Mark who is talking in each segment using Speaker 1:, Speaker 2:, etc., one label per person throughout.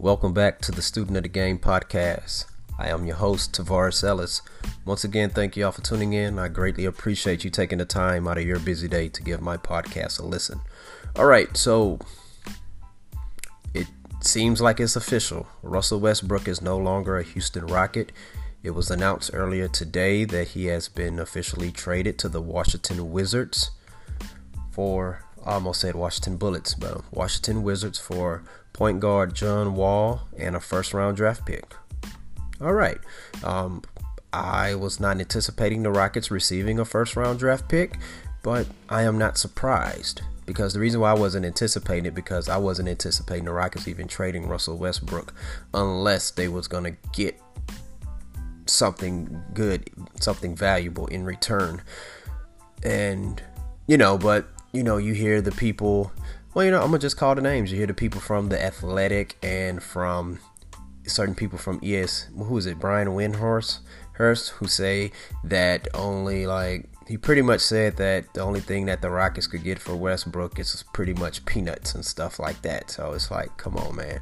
Speaker 1: Welcome back to the Student of the Game podcast. I am your host, Tavares Ellis. Once again, thank you all for tuning in. I greatly appreciate you taking the time out of your busy day to give my podcast a listen. All right, so it seems like it's official. Russell Westbrook is no longer a Houston Rocket. It was announced earlier today that he has been officially traded to the Washington Wizards for, Almost said Washington Bullets, but Washington Wizards for point guard John Wall and a first round draft pick. All right. Um, I was not anticipating the Rockets receiving a first round draft pick, but I am not surprised because the reason why I wasn't anticipating it because I wasn't anticipating the Rockets even trading Russell Westbrook unless they was going to get something good, something valuable in return. And you know, but you know, you hear the people well, you know, I'm gonna just call the names. You hear the people from the Athletic and from certain people from ES. Who is it? Brian Windhorst, Hurst, who say that only like he pretty much said that the only thing that the Rockets could get for Westbrook is pretty much peanuts and stuff like that. So it's like, come on, man.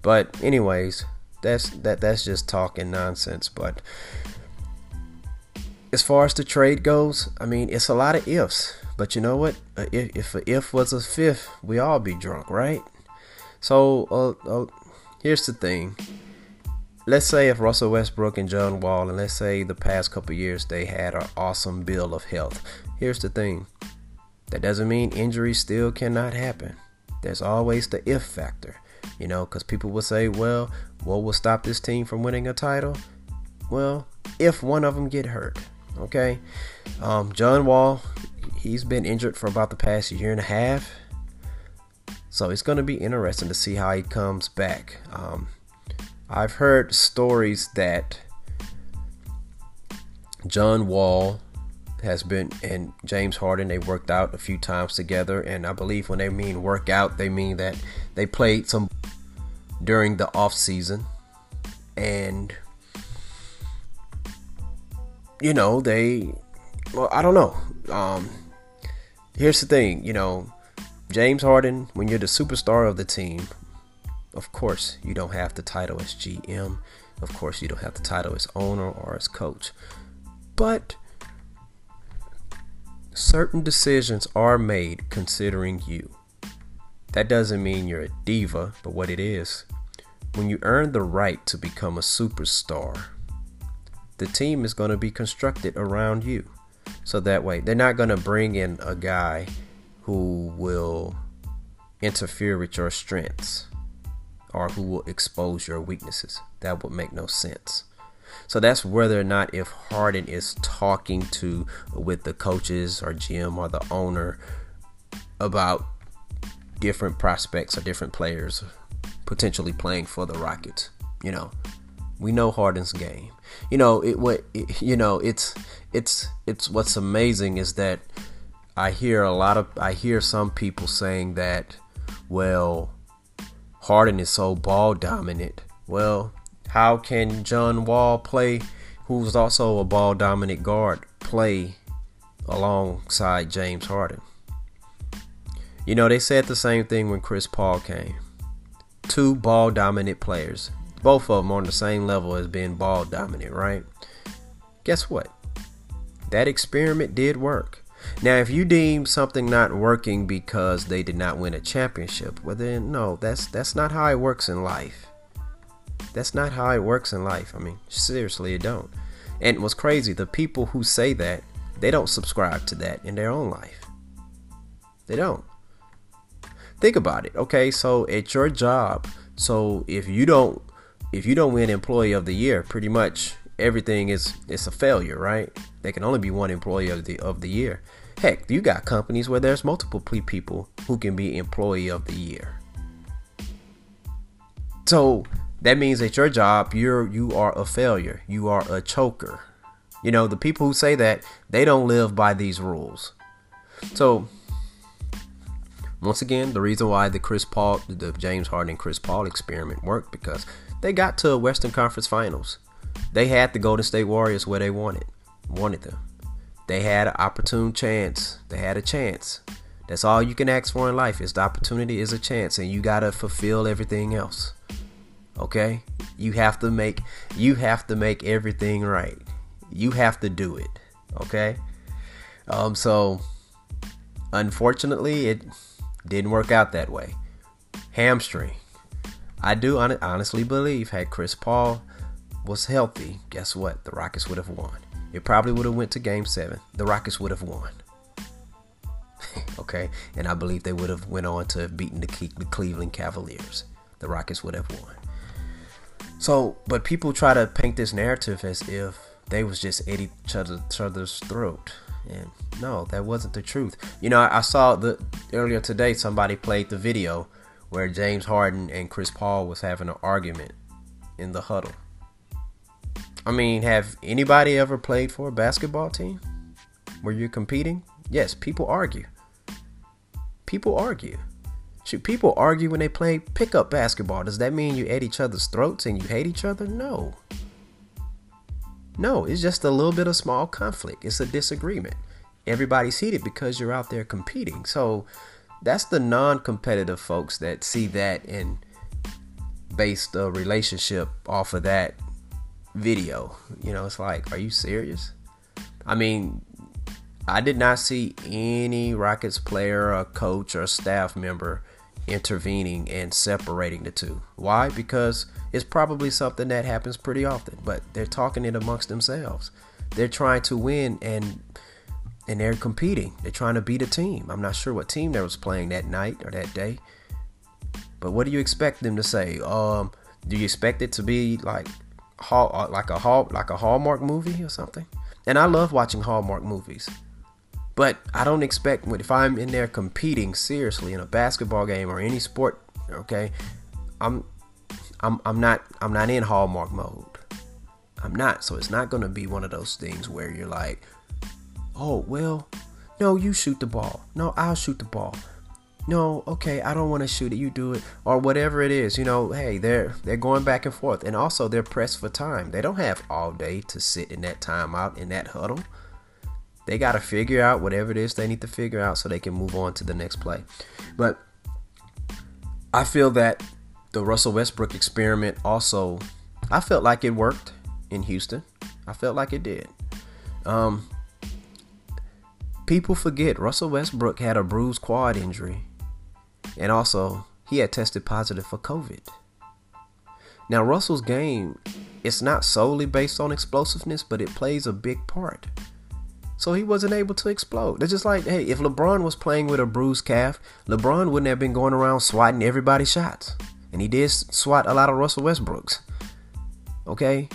Speaker 1: But anyways, that's that that's just talking nonsense. But as far as the trade goes, I mean, it's a lot of ifs. But you know what? If, if a if was a fifth, we all be drunk, right? So uh, uh, here's the thing. Let's say if Russell Westbrook and John Wall, and let's say the past couple years they had an awesome bill of health. Here's the thing. That doesn't mean injuries still cannot happen. There's always the if factor, you know, because people will say, well, what will stop this team from winning a title? Well, if one of them get hurt, okay? Um, John Wall, he's been injured for about the past year and a half. So it's going to be interesting to see how he comes back. Um, I've heard stories that John Wall has been and James Harden they worked out a few times together and I believe when they mean work out they mean that they played some during the off season and you know they well I don't know um here's the thing, you know, James Harden, when you're the superstar of the team, of course, you don't have the title as GM. Of course, you don't have the title as owner or as coach. But certain decisions are made considering you. That doesn't mean you're a diva, but what it is, when you earn the right to become a superstar, the team is going to be constructed around you. So that way, they're not going to bring in a guy who will interfere with your strengths or who will expose your weaknesses. That would make no sense. So that's whether or not if Harden is talking to with the coaches or GM or the owner about different prospects or different players potentially playing for the Rockets. You know, we know Harden's game. You know, it what it, you know, it's it's it's what's amazing is that I hear a lot of I hear some people saying that well Harden is so ball dominant. Well, how can John Wall play who's also a ball dominant guard play alongside James Harden? You know, they said the same thing when Chris Paul came. Two ball dominant players both of them on the same level as being ball dominant, right? Guess what? That experiment did work. Now, if you deem something not working because they did not win a championship, well then no, that's that's not how it works in life. That's not how it works in life. I mean, seriously, it don't. And what's crazy, the people who say that, they don't subscribe to that in their own life. They don't. Think about it. Okay, so at your job, so if you don't if you don't win employee of the year, pretty much everything is it's a failure, right? There can only be one employee of the of the year. Heck, you got companies where there's multiple people who can be employee of the year. So that means at your job, you're you are a failure. You are a choker. You know, the people who say that, they don't live by these rules. So once again, the reason why the Chris Paul, the James Harden Chris Paul experiment worked because they got to a Western Conference Finals. They had the Golden State Warriors where they wanted, wanted them. They had an opportune chance. They had a chance. That's all you can ask for in life is the opportunity is a chance, and you gotta fulfill everything else. Okay? You have to make you have to make everything right. You have to do it. Okay? Um so unfortunately it didn't work out that way. Hamstring. I do honestly believe had Chris Paul was healthy, guess what? The Rockets would have won. It probably would have went to game 7. The Rockets would have won. okay? And I believe they would have went on to have beaten the, the Cleveland Cavaliers. The Rockets would have won. So, but people try to paint this narrative as if they was just at each other's throat. And no, that wasn't the truth. You know, I, I saw the earlier today somebody played the video where James Harden and Chris Paul was having an argument in the huddle. I mean, have anybody ever played for a basketball team where you're competing? Yes, people argue. People argue. Should people argue when they play pickup basketball? Does that mean you at each other's throats and you hate each other? No. No, it's just a little bit of small conflict. It's a disagreement. Everybody's heated because you're out there competing. So that's the non-competitive folks that see that and base the relationship off of that video. You know, it's like, are you serious? I mean, I did not see any Rockets player, or coach, or staff member intervening and separating the two. Why? Because it's probably something that happens pretty often, but they're talking it amongst themselves. They're trying to win and and they're competing. They're trying to beat a team. I'm not sure what team they was playing that night or that day. But what do you expect them to say? Um, do you expect it to be like uh, like a hall like a Hallmark movie or something? And I love watching Hallmark movies. But I don't expect if I'm in there competing seriously in a basketball game or any sport, okay? I'm I'm I'm not I'm not in Hallmark mode. I'm not. So it's not going to be one of those things where you're like, "Oh, well, no, you shoot the ball. No, I'll shoot the ball." No, okay, I don't want to shoot it. You do it, or whatever it is. You know, hey, they're they're going back and forth, and also they're pressed for time. They don't have all day to sit in that timeout in that huddle. They got to figure out whatever it is they need to figure out so they can move on to the next play. But I feel that the Russell Westbrook experiment also, I felt like it worked in Houston. I felt like it did. Um, people forget Russell Westbrook had a bruised quad injury, and also he had tested positive for COVID. Now, Russell's game, it's not solely based on explosiveness, but it plays a big part. So he wasn't able to explode. It's just like, hey, if LeBron was playing with a bruised calf, LeBron wouldn't have been going around swatting everybody's shots. And he did swat a lot of Russell Westbrook's. Okay?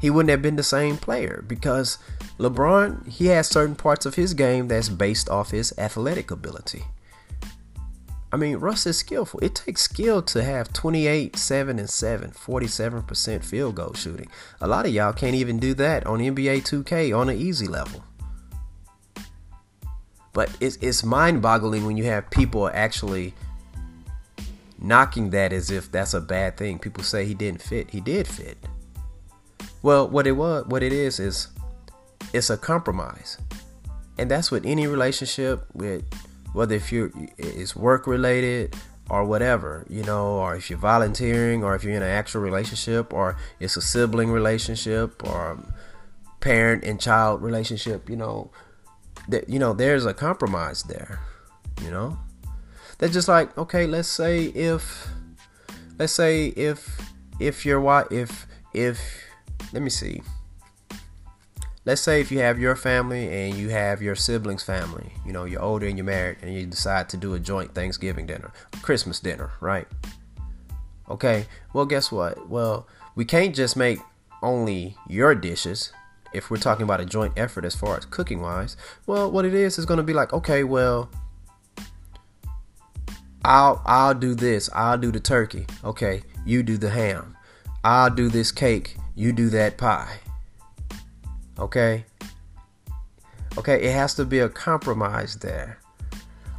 Speaker 1: He wouldn't have been the same player because LeBron, he has certain parts of his game that's based off his athletic ability. I mean, Russ is skillful. It takes skill to have 28, 7, and 7, 47% field goal shooting. A lot of y'all can't even do that on NBA 2K on an easy level. But it's, it's mind boggling when you have people actually knocking that as if that's a bad thing. People say he didn't fit. He did fit. Well, what it was, what it is, is it's a compromise. And that's with any relationship with whether if you're it's work related or whatever, you know, or if you're volunteering or if you're in an actual relationship or it's a sibling relationship or parent and child relationship, you know, that you know, there's a compromise there, you know. That's just like, okay, let's say if let's say if if your wife if if let me see let's say if you have your family and you have your siblings family you know you're older and you're married and you decide to do a joint thanksgiving dinner christmas dinner right okay well guess what well we can't just make only your dishes if we're talking about a joint effort as far as cooking wise well what it is is going to be like okay well I'll I'll do this. I'll do the turkey. Okay, you do the ham. I'll do this cake. You do that pie. Okay? Okay, it has to be a compromise there.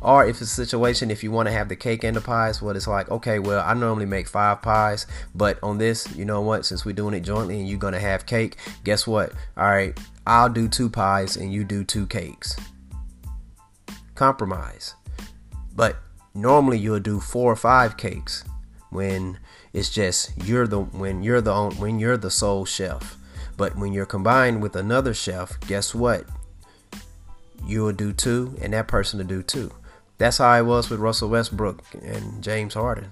Speaker 1: Or if it's a situation, if you want to have the cake and the pies, what it's like, okay, well, I normally make five pies, but on this, you know what, since we're doing it jointly and you're going to have cake, guess what? All right, I'll do two pies and you do two cakes. Compromise. But normally you'll do four or five cakes when it's just you're the when you're the when you're the sole chef. But when you're combined with another chef, guess what? You'll do too, and that person will do too. That's how I was with Russell Westbrook and James Harden.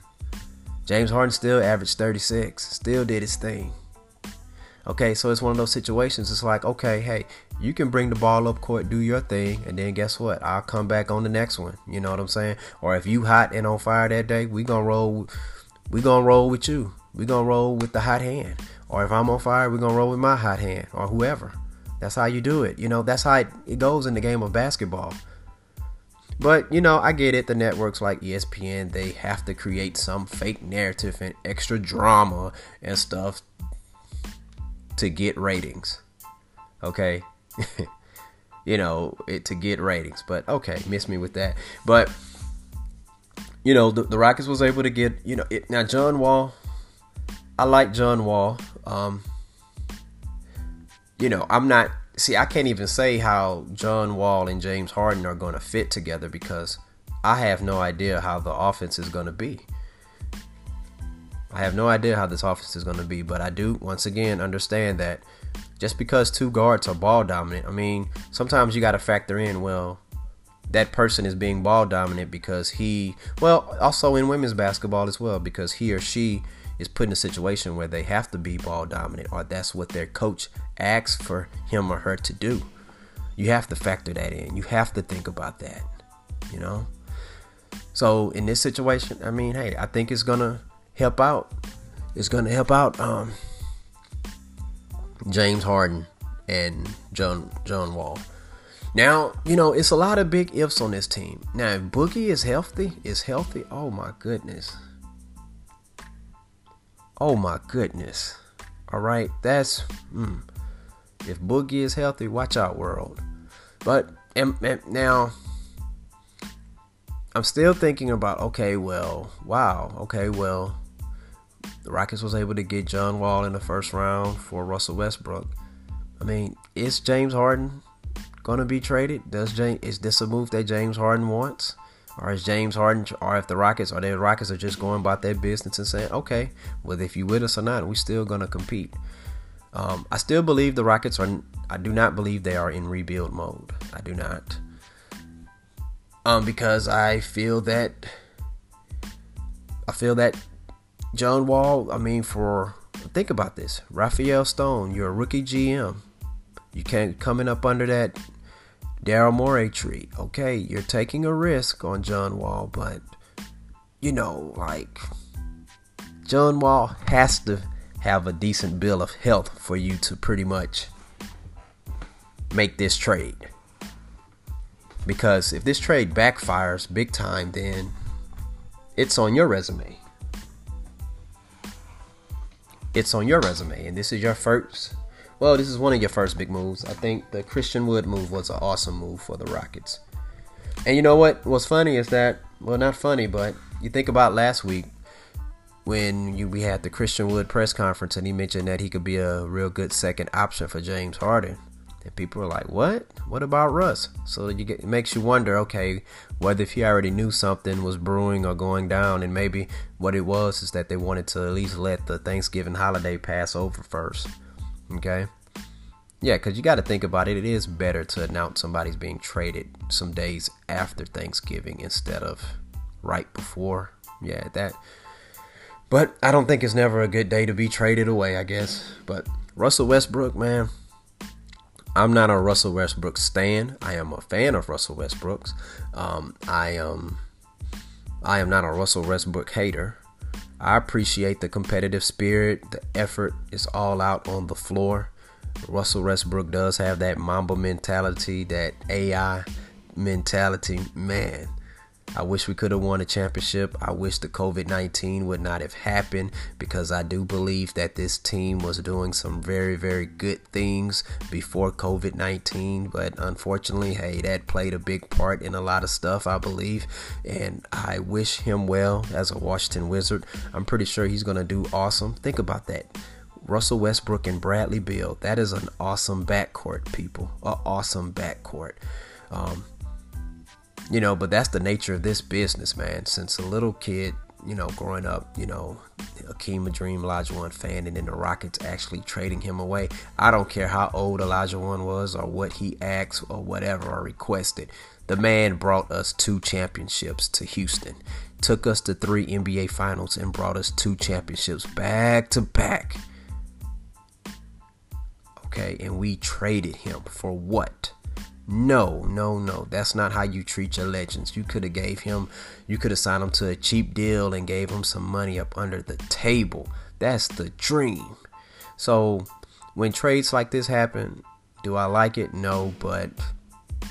Speaker 1: James Harden still averaged 36, still did his thing. Okay, so it's one of those situations. It's like, okay, hey, you can bring the ball up court, do your thing, and then guess what? I'll come back on the next one. You know what I'm saying? Or if you hot and on fire that day, we gonna roll. We gonna roll with you. We gonna roll with the hot hand. Or if I'm on fire, we're gonna roll with my hot hand or whoever. That's how you do it. You know, that's how it, it goes in the game of basketball. But you know, I get it. The networks like ESPN, they have to create some fake narrative and extra drama and stuff to get ratings. Okay. you know, it to get ratings. But okay, miss me with that. But you know, the, the Rockets was able to get, you know, it, now John Wall, I like John Wall. Um you know, I'm not see, I can't even say how John Wall and James Harden are going to fit together because I have no idea how the offense is going to be. I have no idea how this offense is going to be, but I do once again understand that just because two guards are ball dominant, I mean, sometimes you got to factor in, well, that person is being ball dominant because he, well, also in women's basketball as well, because he or she is put in a situation where they have to be ball dominant or that's what their coach asks for him or her to do. You have to factor that in. You have to think about that, you know? So in this situation, I mean, hey, I think it's going to help out. It's going to help out um, James Harden and John John Wall. Now, you know, it's a lot of big ifs on this team. Now, if Boogie is healthy, is healthy, oh my goodness. Oh my goodness. All right, that's mm, if Boogie is healthy, watch out, world. But and, and now I'm still thinking about okay, well, wow, okay, well, the Rockets was able to get John Wall in the first round for Russell Westbrook. I mean, is James Harden going to be traded? Does James is this a move that James Harden wants? Or is James Harden, or if the Rockets, or the Rockets are just going about their business and saying, okay, well, if you with us or not, we're still gonna compete. Um, I still believe the Rockets are. I do not believe they are in rebuild mode. I do not. Um, because I feel that. I feel that John Wall, I mean, for think about this, Rafael Stone, you're a rookie GM. You can't coming up under that Daryl Morey treat. Okay, you're taking a risk on John Wall, but you know, like John Wall has to have a decent bill of health for you to pretty much make this trade. Because if this trade backfires big time, then it's on your resume it's on your resume and this is your first well this is one of your first big moves i think the christian wood move was an awesome move for the rockets and you know what what's funny is that well not funny but you think about last week when you, we had the christian wood press conference and he mentioned that he could be a real good second option for james harden and people are like, "What? What about Russ?" So you get, it makes you wonder, okay, whether if he already knew something was brewing or going down, and maybe what it was is that they wanted to at least let the Thanksgiving holiday pass over first. Okay. Yeah, because you got to think about it. It is better to announce somebody's being traded some days after Thanksgiving instead of right before. Yeah, that. But I don't think it's never a good day to be traded away, I guess. But Russell Westbrook, man, I'm not a Russell Westbrook stan. I am a fan of Russell Westbrook's. Um, I am I am not a Russell Westbrook hater. I appreciate the competitive spirit. The effort is all out on the floor. Russell Westbrook does have that Mamba mentality, that AI mentality. Man, I wish we could have won a championship. I wish the COVID 19 would not have happened because I do believe that this team was doing some very, very good things before COVID 19. But unfortunately, hey, that played a big part in a lot of stuff, I believe. And I wish him well as a Washington Wizard. I'm pretty sure he's going to do awesome. Think about that. Russell Westbrook and Bradley Beal. That is an awesome backcourt, people. An awesome backcourt. Um, you know, but that's the nature of this business, man. Since a little kid, you know, growing up, you know, Akeem Dream Olajuwon fan, and then the Rockets actually trading him away. I don't care how old Olajuwon was or what he asked or whatever or requested. The man brought us two championships to Houston, took us to three NBA finals, and brought us two championships back to back. Okay, and we traded him for what? No, no, no. That's not how you treat your legends. You could have gave him, you could have signed him to a cheap deal and gave him some money up under the table. That's the dream. So when trades like this happen, do I like it? No, but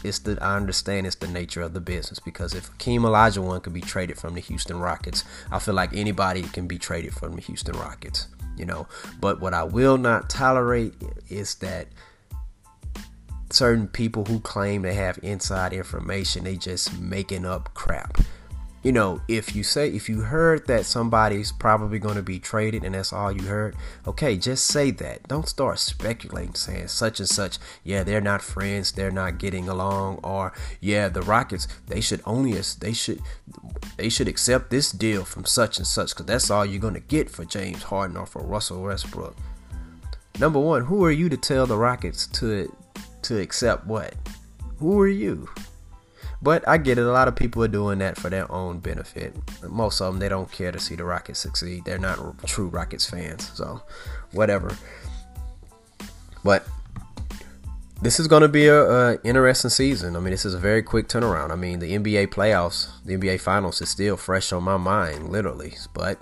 Speaker 1: it's the I understand it's the nature of the business because if Akeem Olajuwon could be traded from the Houston Rockets, I feel like anybody can be traded from the Houston Rockets. You know, but what I will not tolerate is that certain people who claim they have inside information, they just making up crap. You know, if you say if you heard that somebody's probably going to be traded and that's all you heard, okay, just say that. Don't start speculating saying such and such, yeah, they're not friends, they're not getting along or yeah, the Rockets, they should only they should they should accept this deal from such and such cuz that's all you're going to get for James Harden or for Russell Westbrook. Number 1, who are you to tell the Rockets to to accept what? Who are you? But I get it. A lot of people are doing that for their own benefit. Most of them, they don't care to see the Rockets succeed. They're not true Rockets fans. So, whatever. But this is going to be a, a, interesting season. I mean, this is a very quick turnaround. I mean, the NBA playoffs, the NBA finals is still fresh on my mind, literally. But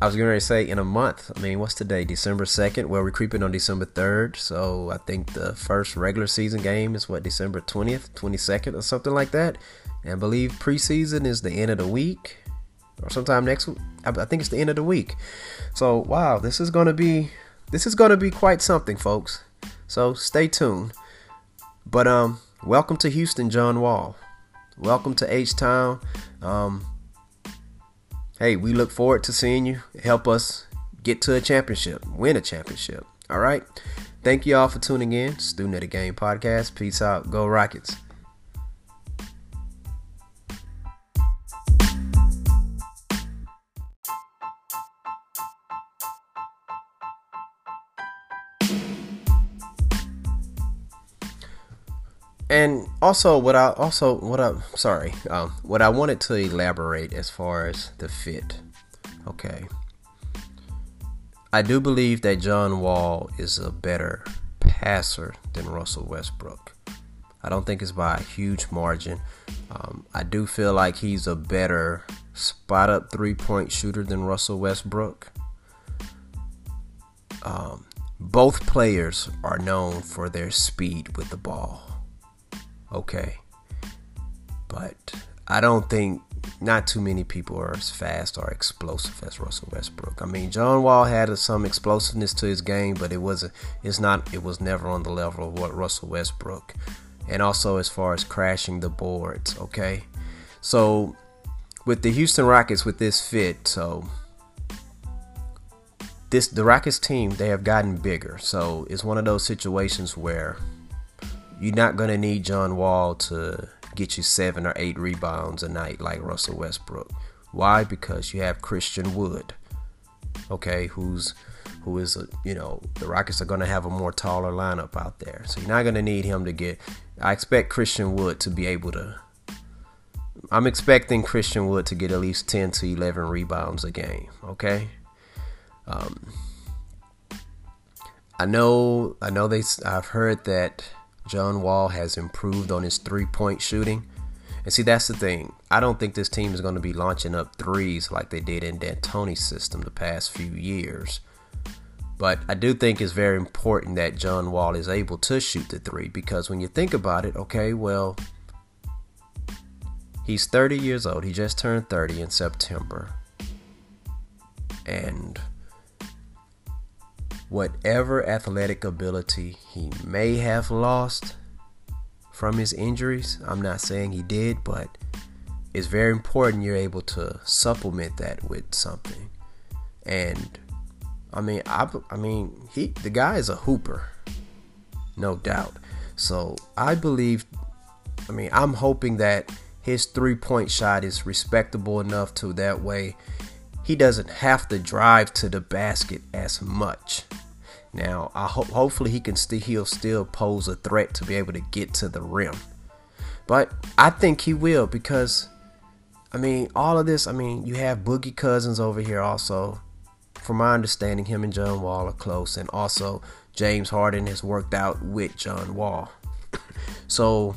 Speaker 1: I was going to say in a month. I mean, what's today? December 2nd? Well, we're creeping on December 3rd. So I think the first regular season game is what, December 20th, 22nd, or something like that. And I believe preseason is the end of the week or sometime next week. I think it's the end of the week. So, wow, this is going to be this is going to be quite something, folks. So, stay tuned. But um welcome to Houston, John Wall. Welcome to H Town. Um hey, we look forward to seeing you help us get to a championship, win a championship. All right. Thank you all for tuning in. Student of the Game podcast. Peace out. Go Rockets. And also what I also what I sorry um, what I wanted to elaborate as far as the fit. Okay, I do believe that John Wall is a better passer than Russell Westbrook. I don't think it's by a huge margin. Um, I do feel like he's a better spot up three point shooter than Russell Westbrook. Um, both players are known for their speed with the ball okay. But I don't think not too many people are as fast or explosive as Russell Westbrook. I mean, John Wall had some explosiveness to his game, but it wasn't. It's not. It was never on the level of what Russell Westbrook. And also as far as crashing the boards, okay. So with the Houston Rockets, with this fit, so this the Rockets team they have gotten bigger. So it's one of those situations where you're not going to need John Wall to get you seven or eight rebounds a night like Russell Westbrook. Why? Because you have Christian Wood, okay, who's who is a, you know the Rockets are going to have a more taller lineup out there, so you're not going to need him to get. I expect Christian Wood to be able to. I'm expecting Christian Wood to get at least 10 to 11 rebounds a game. Okay. Um, I know. I know they. I've heard that John Wall has improved on his three point shooting. And see, that's the thing. I don't think this team is going to be launching up threes like they did in D'Antoni's system the past few years. But I do think it's very important that John Wall is able to shoot the three because when you think about it, okay, well, he's 30 years old. He just turned 30 in September. And whatever athletic ability he may have lost from his injuries. I'm not saying he did, but it's very important you're able to supplement that with something. And I mean, I, I mean, he the guy is a hooper, no doubt. So I believe. I mean, I'm hoping that his three point shot is respectable enough to that way he doesn't have to drive to the basket as much. Now, I hope hopefully he can still he'll still pose a threat to be able to get to the rim. But I think he will because I mean, all of this, I mean, you have Boogie Cousins over here also. From my understanding, him and John Wall are close and also James Harden has worked out with John Wall. so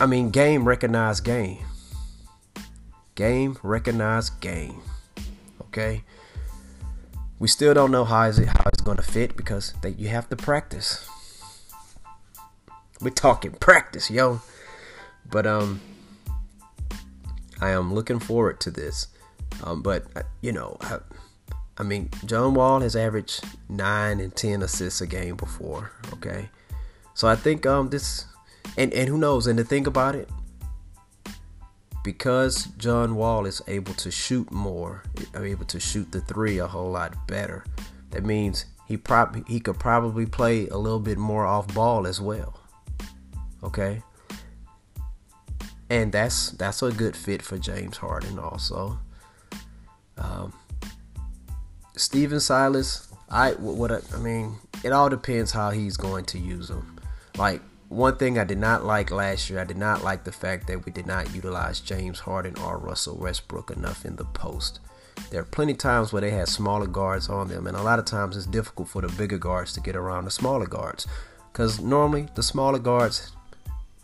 Speaker 1: I mean, game recognized game. Game recognized game. Okay? We still don't know how is it how it's going to fit because you have to practice. We're talking practice, yo. But um, I am looking forward to this. Um, but uh, you know, I, I mean, John Wall has averaged nine and ten assists a game before. Okay, so I think um this, and and who knows? And to think about it, because John Wall is able to shoot more, able to shoot the three a whole lot better. That means he probably he could probably play a little bit more off ball as well. Okay, and that's that's a good fit for James Harden also. Um, Stephen Silas, I what I, I mean, it all depends how he's going to use him. Like one thing I did not like last year, I did not like the fact that we did not utilize James Harden or Russell Westbrook enough in the post. There are plenty of times where they had smaller guards on them, and a lot of times it's difficult for the bigger guards to get around the smaller guards. Because normally the smaller guards,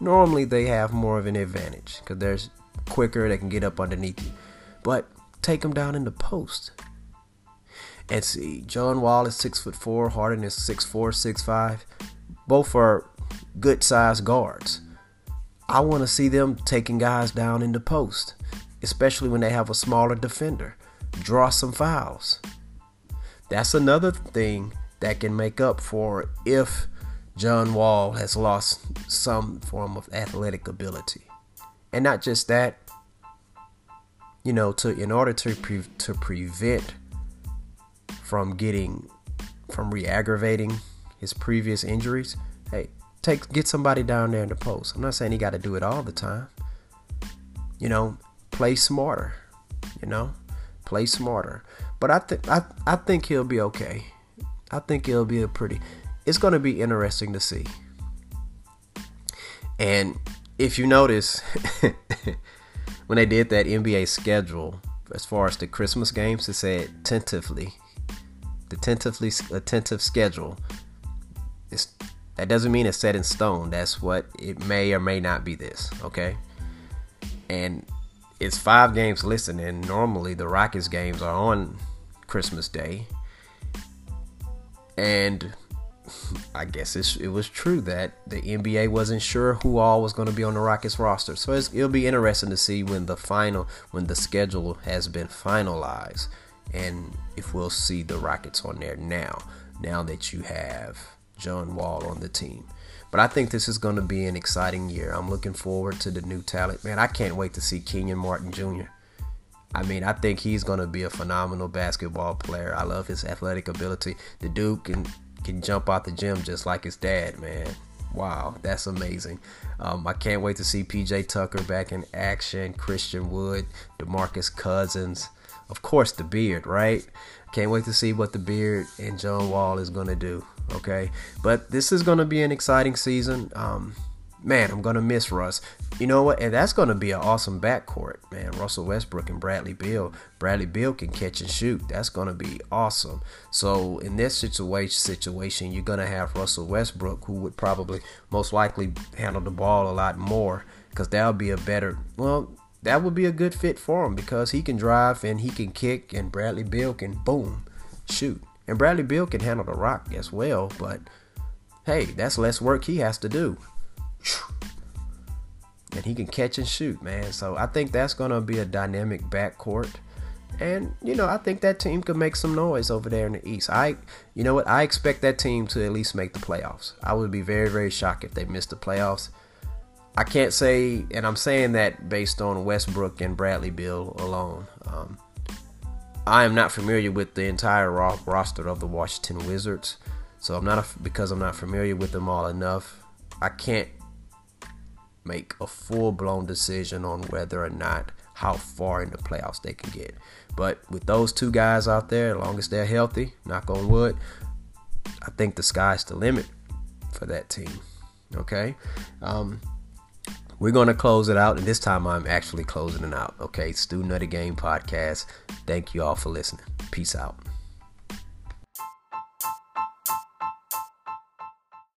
Speaker 1: normally they have more of an advantage because they're quicker, they can get up underneath you. But take them down in the post. And see, John Wall is six foot four, Harden is six four, six five. Both are good sized guards. I want to see them taking guys down in the post, especially when they have a smaller defender. Draw some fouls. That's another thing that can make up for if John Wall has lost some form of athletic ability. And not just that, you know, to in order to pre- to prevent from getting from re-aggravating his previous injuries, hey, take get somebody down there in the post. I'm not saying he got to do it all the time. You know, play smarter. You know, play smarter. But I think I I think he'll be okay. I think he'll be a pretty. It's going to be interesting to see. And if you notice, when they did that NBA schedule, as far as the Christmas games, it said tentatively. The tentatively attentive schedule is that doesn't mean it's set in stone. That's what it may or may not be this, okay? And it's five games listed, and normally the Rockets games are on Christmas Day. And I guess it was true that the NBA wasn't sure who all was going to be on the Rockets roster. So it'll be interesting to see when the final, when the schedule has been finalized, and if we'll see the Rockets on there now. Now that you have John Wall on the team. But I think this is going to be an exciting year. I'm looking forward to the new talent. Man, I can't wait to see Kenyon Martin Jr. I mean, I think he's going to be a phenomenal basketball player. I love his athletic ability. The dude can can jump out the gym just like his dad, man. Wow, that's amazing. Um, I can't wait to see PJ Tucker back in action, Christian Wood, DeMarcus Cousins, of course, the beard, right? Can't wait to see what the beard and John Wall is going to do. Okay, but this is going to be an exciting season. Um, man, I'm going to miss Russ. You know what? And that's going to be an awesome backcourt, man. Russell Westbrook and Bradley Beal. Bradley Beal can catch and shoot. That's going to be awesome. So in this situation, situation, you're going to have Russell Westbrook, who would probably most likely handle the ball a lot more, because that'll be a better. Well, that would be a good fit for him because he can drive and he can kick, and Bradley Beal can boom shoot. And Bradley Beal can handle the rock as well, but hey, that's less work he has to do. And he can catch and shoot, man. So I think that's going to be a dynamic backcourt. And, you know, I think that team could make some noise over there in the East. I, you know what? I expect that team to at least make the playoffs. I would be very, very shocked if they missed the playoffs. I can't say, and I'm saying that based on Westbrook and Bradley Beal alone. Um, I am not familiar with the entire roster of the Washington Wizards, so I'm not a, because I'm not familiar with them all enough. I can't make a full blown decision on whether or not how far in the playoffs they can get. But with those two guys out there, as long as they're healthy, knock on wood, I think the sky's the limit for that team. Okay. Um, we're going to close it out, and this time I'm actually closing it out. Okay. Student of the Game Podcast. Thank you all for listening. Peace out.